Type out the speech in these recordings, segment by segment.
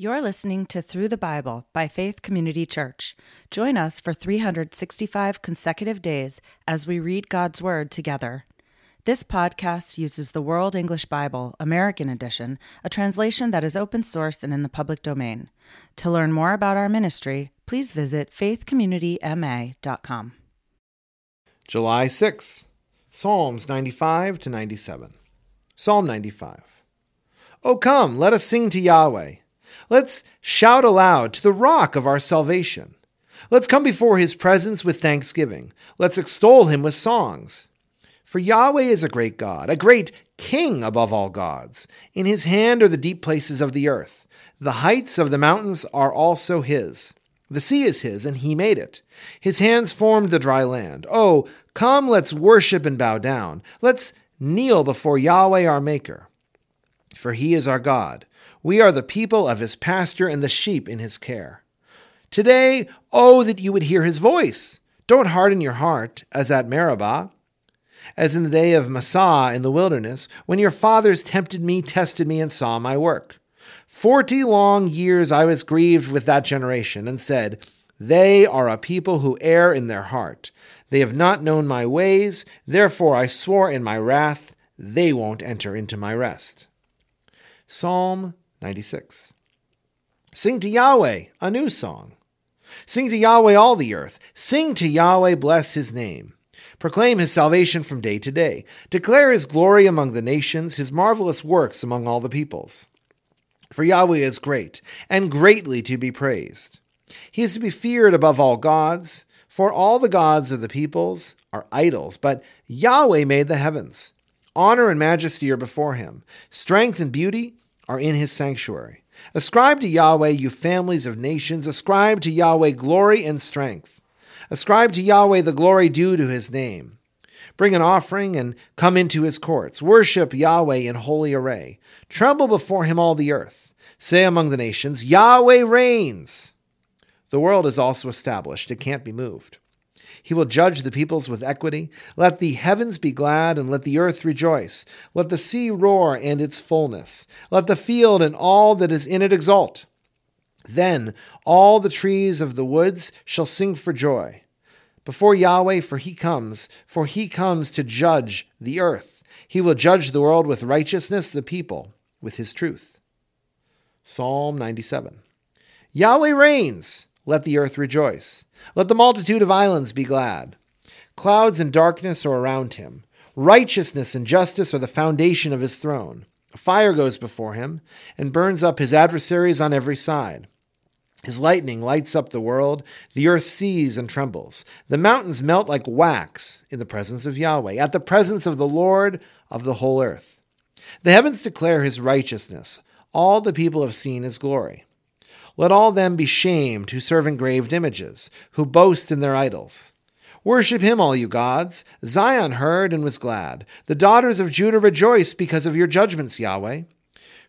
You're listening to Through the Bible by Faith Community Church. Join us for 365 consecutive days as we read God's Word together. This podcast uses the World English Bible, American Edition, a translation that is open source and in the public domain. To learn more about our ministry, please visit faithcommunityma.com. July 6th, Psalms 95 to 97. Psalm 95. O come, let us sing to Yahweh. Let's shout aloud to the rock of our salvation. Let's come before his presence with thanksgiving. Let's extol him with songs. For Yahweh is a great God, a great king above all gods. In his hand are the deep places of the earth. The heights of the mountains are also his. The sea is his, and he made it. His hands formed the dry land. Oh, come, let's worship and bow down. Let's kneel before Yahweh our Maker. For he is our God. We are the people of his pasture and the sheep in his care. Today, oh, that you would hear his voice. Don't harden your heart, as at Meribah, as in the day of Massah in the wilderness, when your fathers tempted me, tested me, and saw my work. Forty long years I was grieved with that generation, and said, They are a people who err in their heart. They have not known my ways, therefore I swore in my wrath, They won't enter into my rest. Psalm 96. Sing to Yahweh a new song. Sing to Yahweh all the earth. Sing to Yahweh, bless his name. Proclaim his salvation from day to day. Declare his glory among the nations, his marvelous works among all the peoples. For Yahweh is great, and greatly to be praised. He is to be feared above all gods, for all the gods of the peoples are idols, but Yahweh made the heavens. Honor and majesty are before him. Strength and beauty are in his sanctuary. Ascribe to Yahweh, you families of nations. Ascribe to Yahweh glory and strength. Ascribe to Yahweh the glory due to his name. Bring an offering and come into his courts. Worship Yahweh in holy array. Tremble before him all the earth. Say among the nations, Yahweh reigns. The world is also established, it can't be moved. He will judge the peoples with equity. Let the heavens be glad, and let the earth rejoice. Let the sea roar and its fullness. Let the field and all that is in it exult. Then all the trees of the woods shall sing for joy before Yahweh, for he comes, for he comes to judge the earth. He will judge the world with righteousness, the people with his truth. Psalm 97. Yahweh reigns. Let the earth rejoice. Let the multitude of islands be glad. Clouds and darkness are around him. Righteousness and justice are the foundation of his throne. A fire goes before him and burns up his adversaries on every side. His lightning lights up the world. The earth sees and trembles. The mountains melt like wax in the presence of Yahweh, at the presence of the Lord of the whole earth. The heavens declare his righteousness. All the people have seen his glory. Let all them be shamed who serve engraved images, who boast in their idols. Worship him, all you gods. Zion heard and was glad. The daughters of Judah rejoice because of your judgments, Yahweh.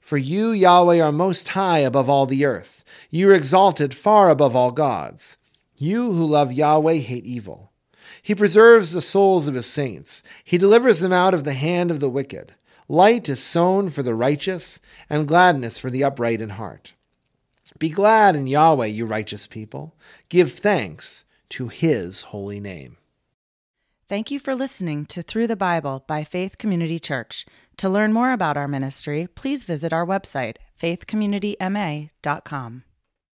For you, Yahweh, are most high above all the earth. You are exalted far above all gods. You who love Yahweh hate evil. He preserves the souls of his saints. He delivers them out of the hand of the wicked. Light is sown for the righteous, and gladness for the upright in heart. Be glad in Yahweh, you righteous people. Give thanks to his holy name. Thank you for listening to Through the Bible by Faith Community Church. To learn more about our ministry, please visit our website, faithcommunityma.com.